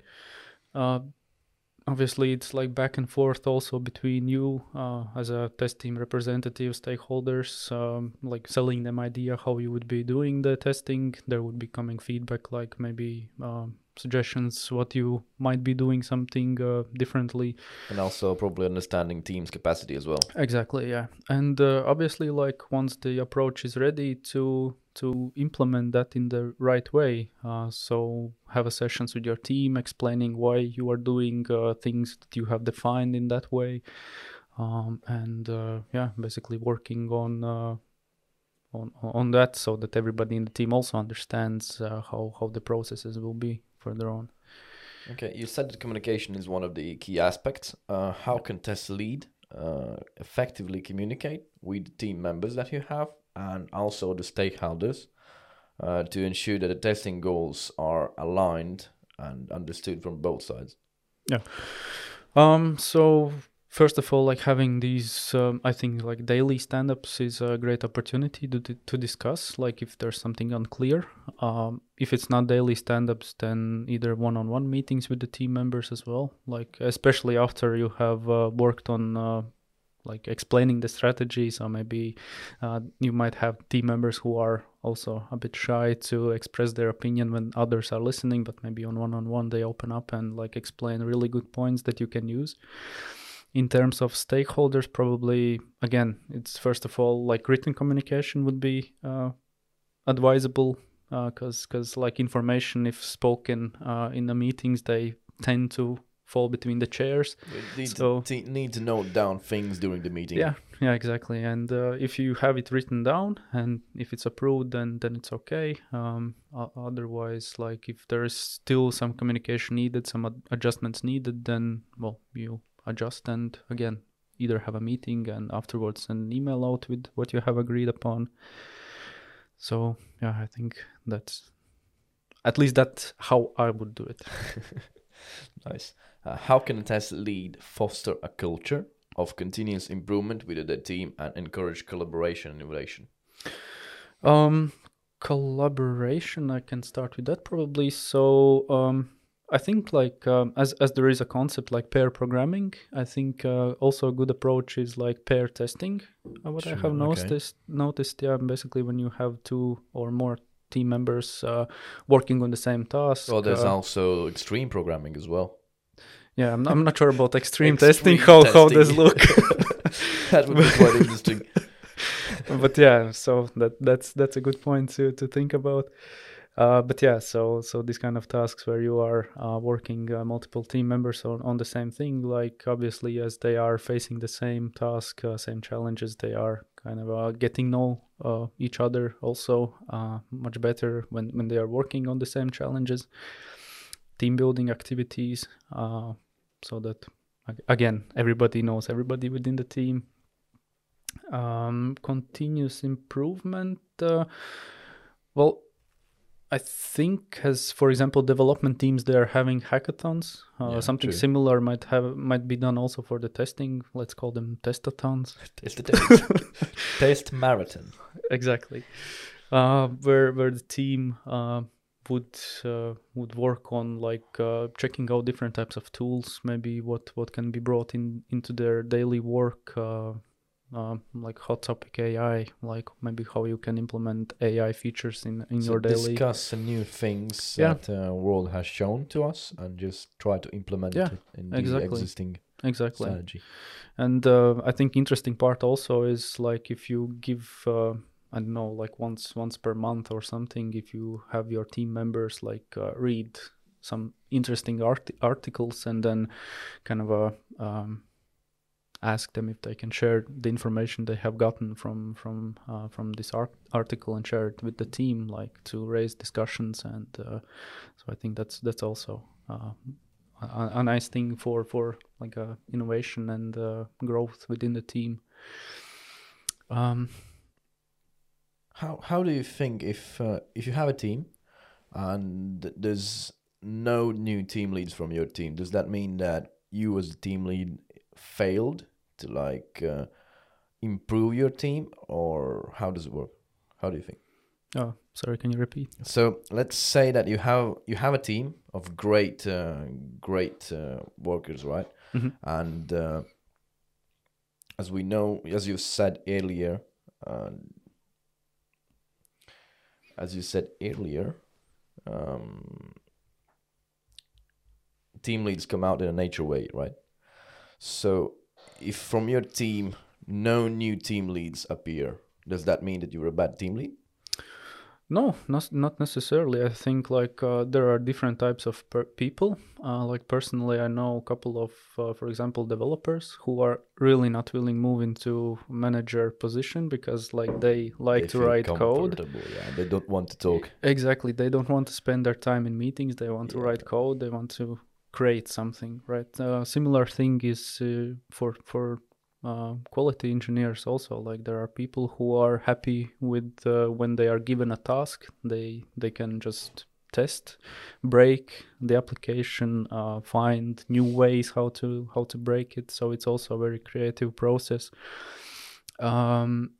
Uh, obviously, it's like back and forth also between you uh, as a test team representative, stakeholders, um, like selling them idea how you would be doing the testing. There would be coming feedback like maybe um, suggestions what you might be doing something uh, differently And also probably understanding team's capacity as well. Exactly, yeah. And uh, obviously, like once the approach is ready to to implement that in the right way, uh, so have a sessions with your team explaining why you are doing uh, things that you have defined in that way, um, and uh, yeah, basically working on. Uh, on, on that so that everybody in the team also understands uh, how, how the processes will be further on Okay, you said that communication is one of the key aspects. Uh, how can test lead uh, effectively communicate with the team members that you have and also the stakeholders uh, to ensure that the testing goals are aligned and understood from both sides? Yeah. Um, so first of all, like having these, um, I think like daily stand-ups is a great opportunity to to discuss. Like if there's something unclear, um, if it's not daily stand-ups, then either one-on-one meetings with the team members as well. Like especially after you have uh, worked on. Uh, like explaining the strategy. So maybe uh, you might have team members who are also a bit shy to express their opinion when others are listening but maybe on one-on-one they open up and like explain really good points that you can use. In terms of stakeholders probably again it's first of all like written communication would be uh, advisable because because like information if spoken uh, in the meetings they tend to fall between the chairs need, So- to, need to note down things during the meeting. yeah, yeah, exactly. And uh, if you have it written down and if it's approved, then then it's okay. Um, otherwise, like if there is still some communication needed, some ad- adjustments needed, then well, you adjust and again either have a meeting and afterwards send an email out with what you have agreed upon. So yeah, I think that's at least that's how I would do it. [LAUGHS] Nice. Uh, how can a test lead foster a culture of continuous improvement within the team and encourage collaboration and innovation? Um, collaboration. I can start with that probably. So, um, I think like um, as as there is a concept like pair programming, I think uh, also a good approach is like pair testing. Uh, what I Sure, have okay. noticed noticed yeah, basically when you have two or more team members uh, working on the same task. Well, there's uh, also extreme programming as well. yeah, I'm, I'm not sure about extreme, Extreme testing. How how does testing. look? [LAUGHS] that would be quite interesting. [LAUGHS] but yeah, so that that's that's a good point to to think about. Uh, but yeah, so so these kind of tasks where you are uh, working uh, multiple team members on, on the same thing, like obviously as they are facing the same task, uh, same challenges, they are kind of uh, getting know uh, each other also uh, much better when when they are working on the same challenges. Team building activities, uh, so that again everybody knows everybody within the team um, continuous improvement. Uh, well, I think as for example development teams they are having hackathons. Uh, Yeah, something true. similar might have might be done also for the testing. Let's call them testathons. [LAUGHS] Test test. [LAUGHS] test marathon. exactly. Uh, where where the team uh, would uh, would work on like uh, checking out different types of tools, maybe what what can be brought in into their daily work. Uh, uh, like hot topic AI, like maybe how you can implement AI features in in So your daily. discuss the new things Yeah. that uh, world has shown to us and just try to implement Yeah, it in the existing Exactly. strategy. And uh, I think interesting part also is like if you give uh, I don't know like once once per month or something, if you have your team members like uh, read some interesting art- articles and then kind of a um, ask them if they can share the information they have gotten from from uh, from this art- article and share it with the team, like to raise discussions. And uh, so I think that's that's also uh, a, a nice thing for for like uh, innovation and uh, growth within the team. Um, How how do you think if uh, if you have a team and there's no new team leads from your team, does that mean that you as a team lead failed to like uh, improve your team, or how does it work? How do you think? oh, sorry, can you repeat? So let's say that you have you have a team of great uh, great uh, workers, right? Mhm. And uh, as we know, as you said earlier, uh, as you said earlier, um, team leads come out in a nature way, right? So if from your team no new team leads appear, does that mean that you're a bad team lead? No, not not necessarily. I think like uh, there are different types of per- people. Uh, like personally, I know a couple of, uh, for example, developers who are really not willing move into manager position because like they like They to write code. Yeah, they don't want to talk. Exactly, they don't want to spend their time in meetings. They want to write code. They want to create something, right? Uh, similar thing is uh, for for uh, quality engineers also. Like there are people who are happy with uh, when they are given a task, they they can just test, break the application, uh, find new ways how to how to break it. So it's also a very creative process. Um,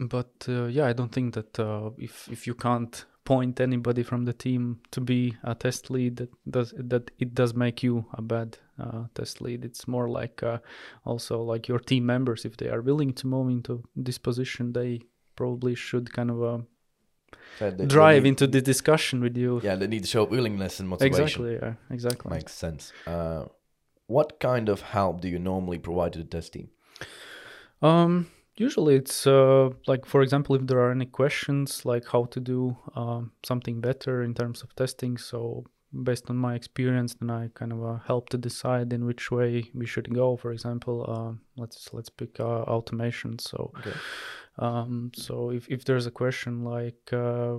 but uh, yeah, I don't think that if if you can't point anybody from the team to be a test lead, that does that it does make you a bad uh, test lead. It's more like uh, also like your team members, if they are willing to move into this position, they probably should kind of uh, So they- they drive need- into the discussion with you. Yeah, they need to show willingness and motivation. exactly. Yeah, exactly. Makes sense. Uh, what kind of help do you normally provide to the test team? Um, usually it's uh, like, for example, if there are any questions like how to do um, something better in terms of testing. So based on my experience, then I kind of uh, help to decide in which way we should go. For example, uh, let's let's pick uh, automation. So, Okay. um, so if if there's a question like uh,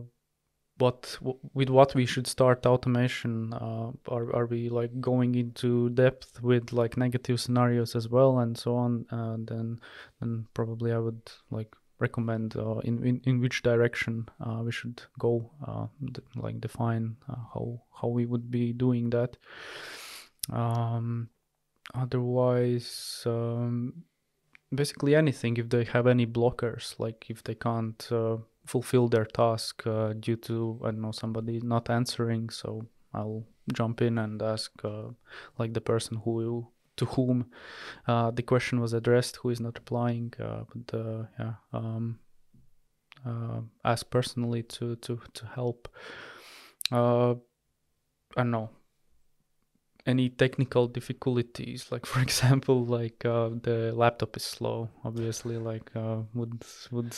what with what we should start automation uh, are, are we like going into depth with like negative scenarios as well and so on uh, then then probably i would like recommend uh, in, in in which direction uh, we should go uh, d- like define uh, how how we would be doing that. Um otherwise um basically anything if they have any blockers like if they can't fulfill their task uh, due to i don't know somebody not answering. So i'll jump in and ask uh, like the person who to whom uh, the question was addressed who is not replying uh, but uh, yeah um, uh, ask personally to to to help. Uh, i don't know any technical difficulties? Like [LAUGHS] for example like uh, the laptop is slow obviously like uh, would would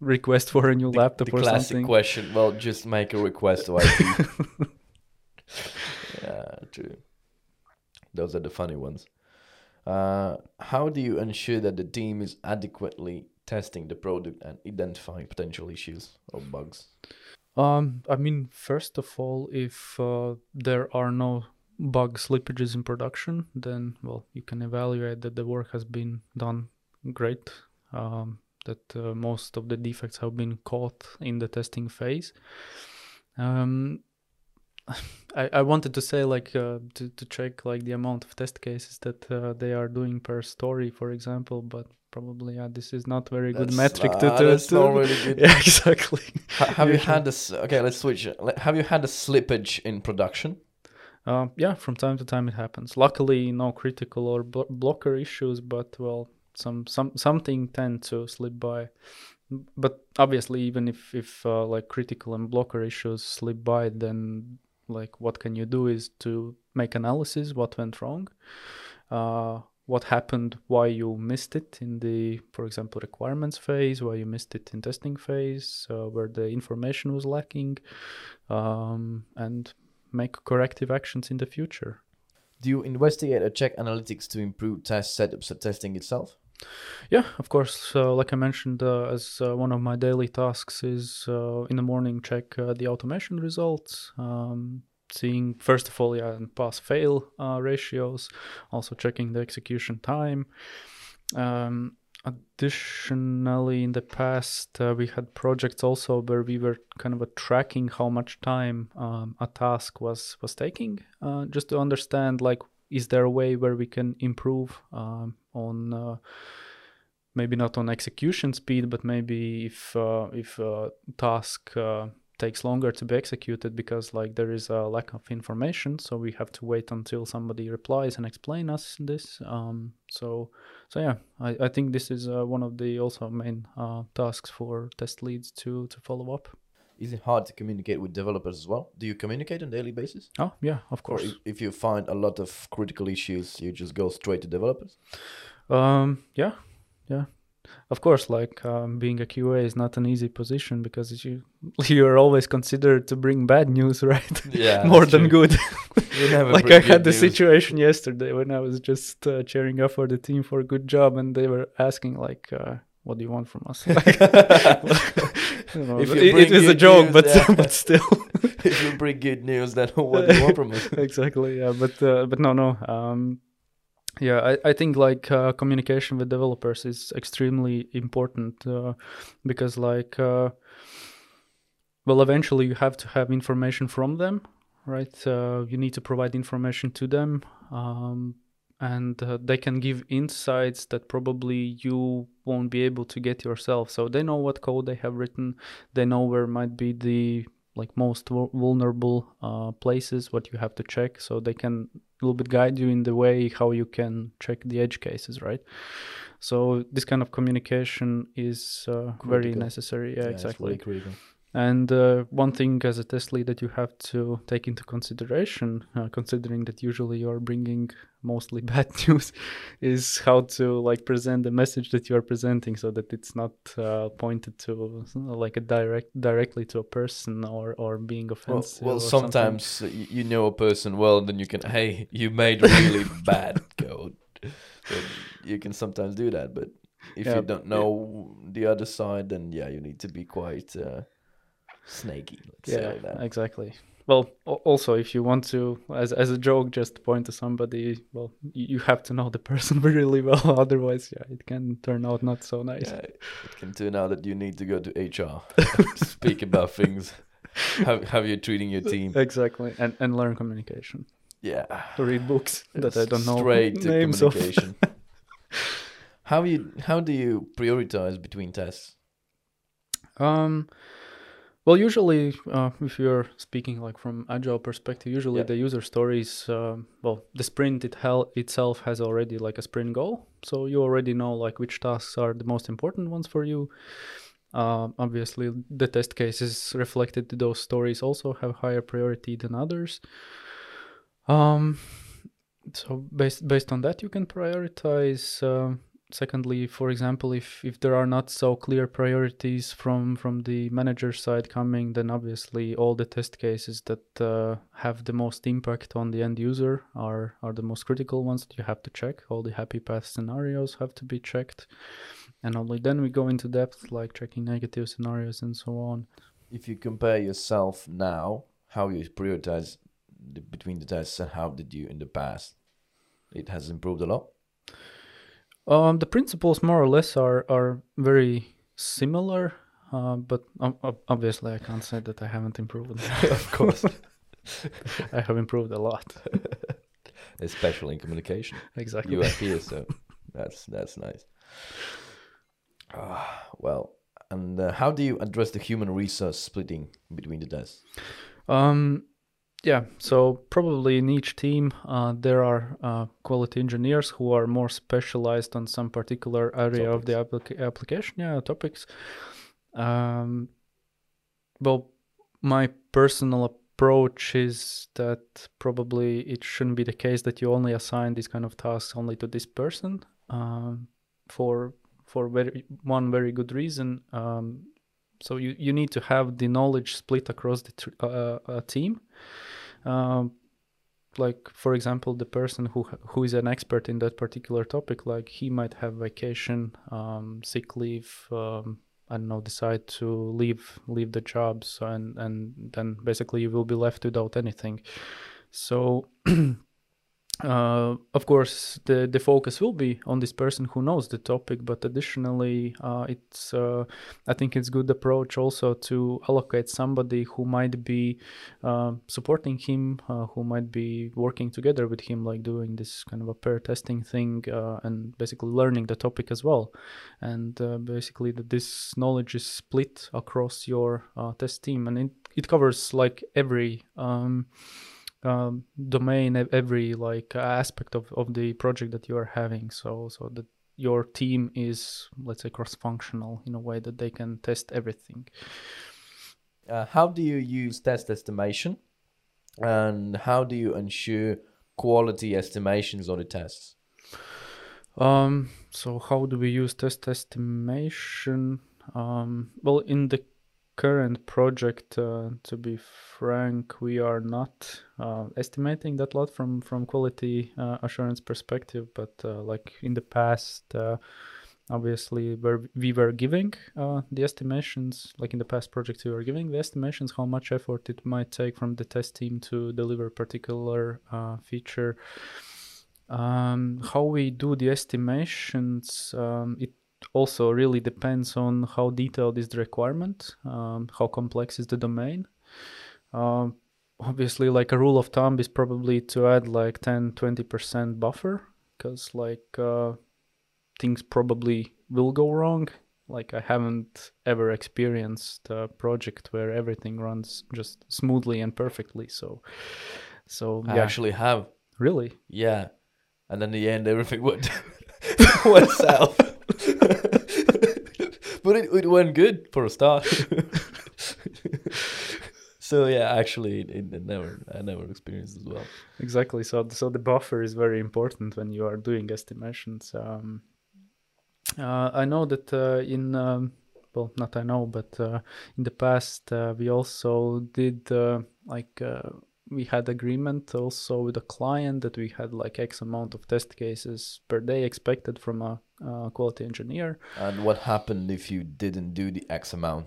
request for a new The- laptop the or classic something question. Well, just make a request to IT. [LAUGHS] yeah, true. Those are the funny ones. Uh, how do you ensure that the team is adequately testing the product and identifying potential issues or bugs? Um, I mean, first of all, if uh, there are no bug slippages in production, then well, you can evaluate that the work has been done great. Um, that uh, most of the defects have been caught in the testing phase. Um, [LAUGHS] I, I wanted to say like uh, to to check like the amount of test cases that uh, they are doing per story, for example. But probably yeah, this is not very good That's- metric ah, to to. that's to- not really good. [LAUGHS] Yeah, exactly. Ha- have you [LAUGHS] had this? Okay, let's switch. Have you had a slippage in production? Um, yeah, from time to time it happens. Luckily, no critical or blo- blocker issues, but well, some some something tend to slip by. But obviously, even if if uh, like critical and blocker issues slip by, then like what can you do is to make analysis what went wrong, uh, what happened, why you missed it in the, for example, requirements phase, why you missed it in testing phase, uh, where the information was lacking, um, and make corrective actions in the future. Do you investigate or check analytics to improve test setups or testing itself? Yeah, of course. So, like I mentioned, uh, as uh, one of my daily tasks is uh, in the morning check uh, the automation results, um, seeing first of all, yeah, pass fail uh, ratios, also checking the execution time. Um, additionally, in the past, uh, we had projects also where we were kind of uh, tracking how much time um, a task was was taking, uh, just to understand like is there a way where we can improve um, on uh, maybe not on execution speed but maybe if uh, if a task uh, takes longer to be executed because like there is a lack of information so we have to wait until somebody replies and explain us this um, so so yeah I, I think this is uh, one of the also main uh, tasks for test leads to to follow up Is it hard to communicate with developers as well? Do you communicate on a daily basis? oh yeah of course if, if you find a lot of critical issues, you just go straight to developers? Um, yeah, yeah. Of course, like um, being a QA is not an easy position because you [LAUGHS] you're always considered to bring bad news, [LAUGHS] right? Yeah, [LAUGHS] More than true. good. Never like I had the news. situation yesterday when I was just uh, cheering up for the team for a good job, and they were asking like, uh, "What do you want from us?" [LAUGHS] Like, [LAUGHS] you know, If you it, it was a joke, news, but yeah. [LAUGHS] but still. if you bring good news, then what do you want from us? exactly yeah but uh, but no no um yeah i, I think like uh, communication with developers is extremely important uh, because like uh, well eventually you have to have information from them right uh, you need to provide information to them um, and uh, they can give insights that probably you won't be able to get yourself. So they know what code they have written. They know where might be the like most vul- vulnerable uh, places what you have to check. So they can a little bit guide you in the way how you can check the edge cases right? So this kind of communication is uh, very necessary. Yeah, it's exactly. really critical. And uh, one thing as a test lead that you have to take into consideration, uh, considering that usually you're bringing mostly [LAUGHS] bad news, is how to like present the message that you are presenting so that it's not uh, pointed to like a direct directly to a person or or being offensive. well something. sometimes y- you know a person well, then you can, hey, you made really [LAUGHS] bad code. You can sometimes do that, but if Yeah, you don't know the other side, then yeah, you need to be quite uh, snaky. Let's yeah, say that. exactly. Well, also if you want to, as as a joke, just point to somebody, well, you, have to know the person [LAUGHS] really well. [LAUGHS] Otherwise, yeah, it can turn out not so nice. Yeah, it can turn out that you need to go to HR, [LAUGHS] speak about things, how how you're treating your team. Exactly, and and learn communication. Yeah, To read books that I don't know Straight to names of. communication. how you how do you prioritize between tests? Um, well, usually, uh, if you're speaking like from agile perspective, usually Yeah. the user stories, um well, the sprint it hel- itself has already like a sprint goal, so you already know like which tasks are the most important ones for you. Uh, obviously, the test cases reflected to those stories also have higher priority than others. Um, so based based on that, you can prioritize. um secondly for example if if there are not so clear priorities from from the manager side coming then obviously all the test cases that uh, have the most impact on the end user are are the most critical ones that you have to check all the happy path scenarios have to be checked and only then we go into depth like checking negative scenarios and so on If you compare yourself now, how you prioritize the, between the tests and how did you in the past? It has improved a lot. Um, the principles more or less are are very similar, uh, but um, obviously I can't say that I haven't improved. [LAUGHS] of course. [LAUGHS] I have improved a lot. [LAUGHS] especially in communication. exactly. You are here, so that's that's nice. Ah, well, and uh, how do you address the human resource splitting between the desks? Um, yeah, so probably in each team uh, there are uh, quality engineers who are more specialized on some particular area of the applica- application, yeah, topics. Um, well, my personal approach is that probably it shouldn't be the case that you only assign these kind of tasks only to this person um, for for very one very good reason. Um, so you, you need to have the knowledge split across the tr- uh, uh, team. Um, like for example, the person who who is an expert in that particular topic, like he might have vacation, um, sick leave. Um, I don't know, decide to leave leave the jobs, and and then basically you will be left without anything. So [CLEARS THROAT] uh, of course the the focus will be on this person who knows the topic but additionally uh, it's uh, i think it's good approach also to allocate somebody who might be uh, supporting him uh, who might be working together with him like doing this kind of a pair testing thing uh, and basically learning the topic as well. And basically that this knowledge is split across your test team and it, it covers like every um, um, domain every like aspect of, of the project that you are having. So so that your team is let's say cross functional in a way that they can test everything. Uh, how do you use test estimation? And how do you ensure quality estimations on the tests? Um so how do we use test estimation? Um well in the current project, uh, to be frank, we are not uh, estimating that lot from from quality uh, assurance perspective. But uh, like in the past, uh, obviously, where we were giving uh, the estimations, like in the past projects, we were giving the estimations how much effort it might take from the test team to deliver a particular feature. Um, how we do the estimations, um, it also really depends on how detailed is the requirement, um, how complex is the domain. Um, obviously, like a rule of thumb is probably to add like 10 20% buffer because, like, uh, things probably will go wrong. Like, I haven't ever experienced a project where everything runs just smoothly and perfectly. So, so I yeah. actually have. Really? Yeah. And then in the end, everything went, [LAUGHS] went south. But it, it went good for a start. [LAUGHS] so yeah, actually, it, it never I never experienced as well. Exactly. So so the buffer is very important when you are doing estimations. Um, uh, I know that uh, in um, well, not I know, but uh, in the past uh, we also did uh, like uh, we had agreement also with a client that we had like X amount of test cases per day expected from a uh, quality engineer. And what happened if you didn't do the X amount?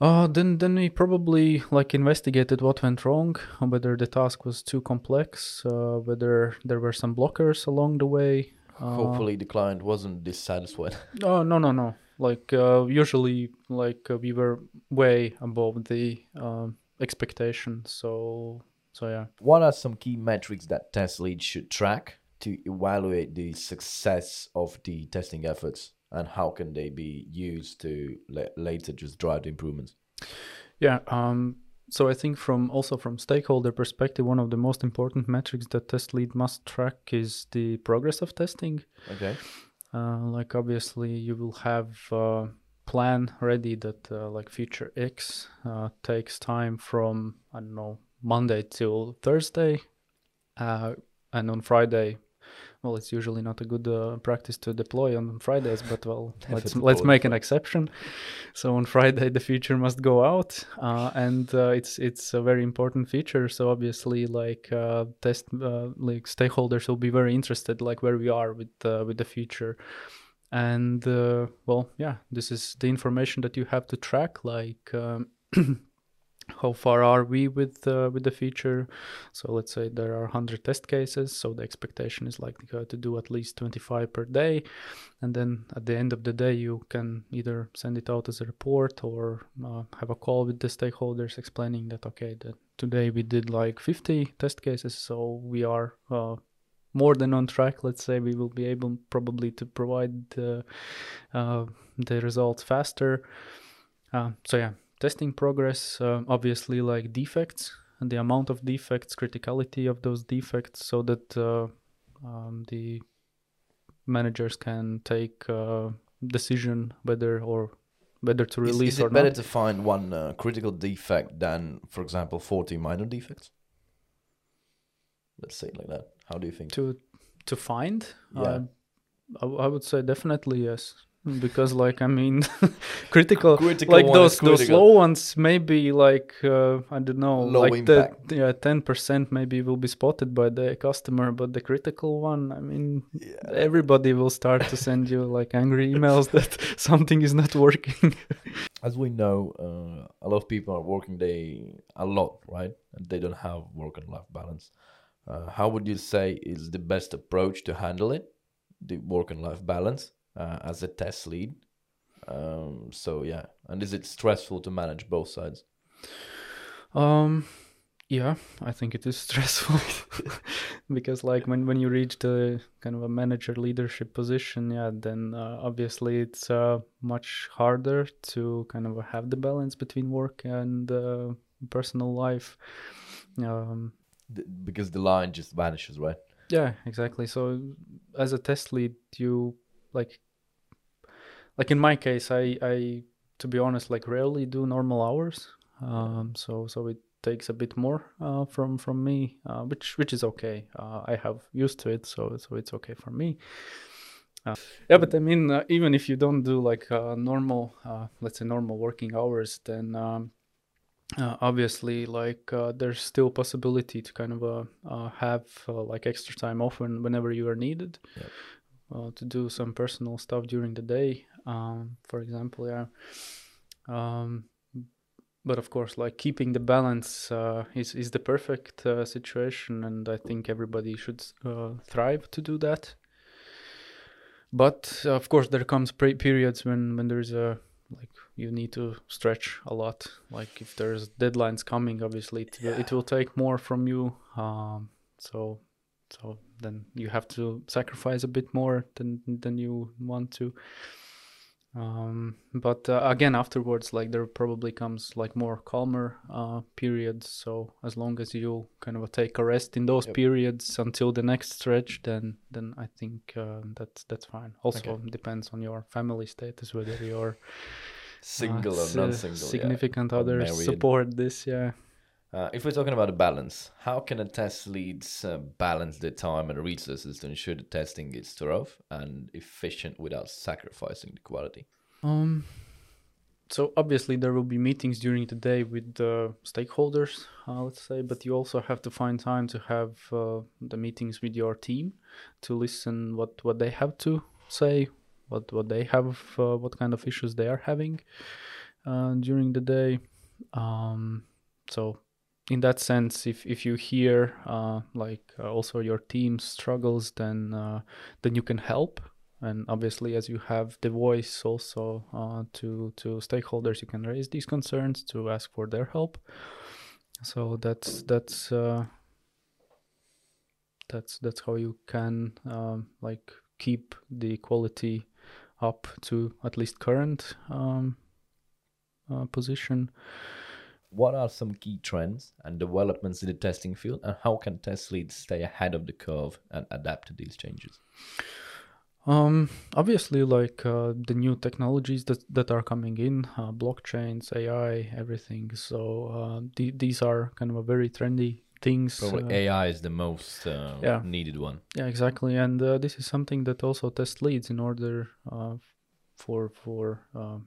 Uh, then then we probably like investigated what went wrong, whether the task was too complex, uh, whether there were some blockers along the way. Uh, Hopefully, the client wasn't dissatisfied. [LAUGHS] Oh no no no! Like uh, usually, like uh, we were way above the um, expectation. So so yeah. What are some key metrics that test leads should track to evaluate the success of the testing efforts? And how can they be used to la- later just drive the improvements? Yeah um, so i think from also from stakeholder perspective one of the most important metrics that test lead must track is the progress of testing. Okay. Uh, like obviously you will have a plan ready that uh, like feature x uh, takes time from i don't know monday till thursday uh, and on friday well it's usually not a good uh, practice to deploy on fridays but well [LAUGHS] let's let's make an exception. So on friday the feature must go out uh, and uh, it's it's a very important feature. So obviously like uh, test uh, like stakeholders will be very interested like where we are with uh, with the feature. And well yeah this is the information that you have to track like um, [CLEARS THROAT] how far are we with uh, with the feature. So let's say there are 100 test cases so the expectation is like to do at least 25 per day. And then at the end of the day you can either send it out as a report or uh, have a call with the stakeholders explaining that okay that today we did like 50 test cases so we are uh, more than on track. Let's say we will be able probably to provide the, uh, the results faster. Uh, so yeah testing progress uh, obviously like defects and the amount of defects criticality of those defects so that uh, um, the managers can take uh, decision whether or whether to release is, is it or better not to find one uh, critical defect than, for example, 40 minor defects? Let's say it like that. How do you think? to to find Yeah. I, w- I would say definitely yes because like i mean [LAUGHS] critical Critical like those those critical. low ones maybe like uh, i don't know Low like impact. the yeah 10% maybe will be spotted by the customer but the critical one i mean everybody will start to send you like angry emails that [LAUGHS] something is not working [LAUGHS] As we know, uh, a lot of people are working day a lot, right? And they don't have work and life balance. Uh, how would you say is the best approach to handle it, the work and life balance, uh, as a test lead? Um, so yeah, and is it stressful to manage both sides? Um, yeah, I think it is [LAUGHS] stressful because, like, when when you reach the kind of a manager leadership position, yeah, then uh, obviously it's uh, much harder to kind of have the balance between work and uh, personal life. Um, because the line just vanishes, right? yeah, exactly. So as a test lead, you like like in my case, I I to be honest, like rarely do normal hours. Um, so so it takes a bit more uh, from from me, uh, which which is okay. Uh, I have used to it, so so it's okay for me. Uh, yeah, but I mean, uh, even if you don't do like uh, normal, uh, let's say normal working hours, then um, uh, obviously like uh, there's still possibility to kind of uh, uh, have uh, like extra time off when, whenever you are needed Yep. uh, to do some personal stuff during the day um, for example yeah. Um, but of course like keeping the balance uh, is, is the perfect uh, situation and i think everybody should uh, thrive to do that. But uh, of course there comes pre- periods when when there's a like you need to stretch a lot. Like if there's deadlines coming obviously it, will, it will take more from you. Um so so then you have to sacrifice a bit more than than you want to um but uh, again afterwards like there probably comes like more calmer uh periods so as long as you kind of take a rest in those Yep. periods until the next stretch then then i think uh, that's that's fine also Okay. depends on your family status whether you're Single uh, or non-single. significant or others support this yeah Uh, if we're talking about a balance, how can a test leads uh, balance the time and resources to ensure the testing is thorough and efficient without sacrificing the quality? Um, so obviously there will be meetings during the day with the stakeholders, let's say, but you also have to find time to have uh, the meetings with your team to listen what what they have to say, what what they have, uh, what kind of issues they are having uh, during the day. Um, so in that sense, if if you hear uh, like uh, also your team struggles, then uh, then you can help. And obviously as you have the voice also uh, to to stakeholders you can raise these concerns to ask for their help. So that's that's uh, that's that's how you can um, like keep the quality up to at least current um, uh, position What are some key trends and developments in the testing field, and how can test leads stay ahead of the curve and adapt to these changes? Um, obviously, like uh, the new technologies that that are coming in, uh, blockchains, AI, everything. So uh, the, these are kind of a very trendy things. Probably uh, AI is the most uh, yeah. needed one. yeah, exactly. And uh, this is something that also test leads in order uh, for for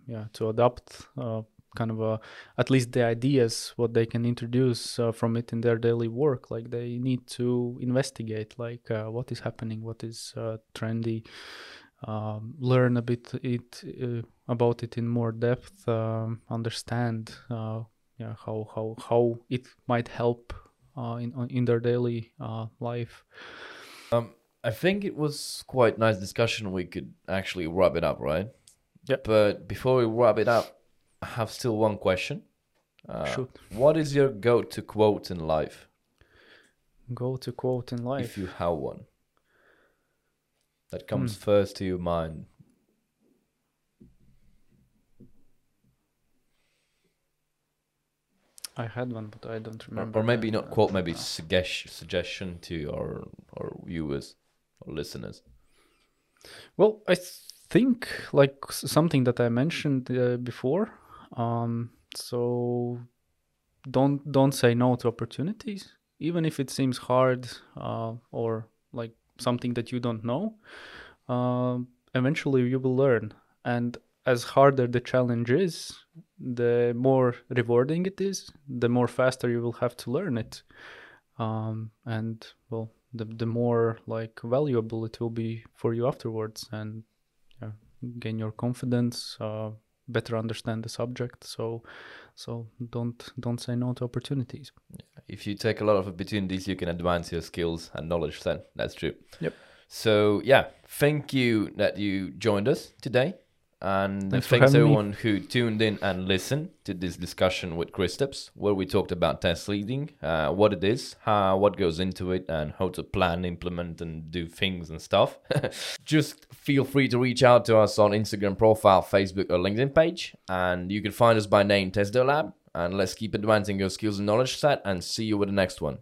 yeah to adapt uh, kind of a, at least the ideas what they can introduce uh, from it in their daily work. Like they need to investigate like uh, what is happening, what is uh, trendy, um, learn a bit it uh, about it in more depth, um, understand uh, yeah how how how it might help uh, in in their daily uh, life. Um, I think it was quite nice discussion. We could actually wrap it up, right? Yep. But before we wrap it up, I have still one question. Uh. What is your go-to quote in life, Go to quote in life. if you have one? That comes Hmm. first to your mind. I had one, but I don't remember. or maybe not quote, maybe suggestion suggestion to our our viewers or listeners. Well, I th- think like something that I mentioned uh, before. Um, so don't don't say no to opportunities, even if it seems hard uh, or like something that you don't know. Um eventually, you will learn, and as harder the challenge is, the more rewarding it is. The more faster you will have to learn it, um, and well, the the more like valuable it will be for you afterwards and yeah, gain your confidence uh, better understand the subject so so don't don't say no to opportunities If you take a lot of opportunities, you can advance your skills and knowledge. Then that's true. Yep. So yeah, thank you that you joined us today, and Thanks thanks having me. everyone who tuned in and listened to this discussion with Kristaps, where we talked about test leading, uh, what it is, how what goes into it, and how to plan, implement, and do things and stuff. [LAUGHS] Just feel free to reach out to us on Instagram profile, Facebook, or LinkedIn page, and you can find us by name TestDevLab. And let's keep advancing your skills and knowledge set, and see you with the next one.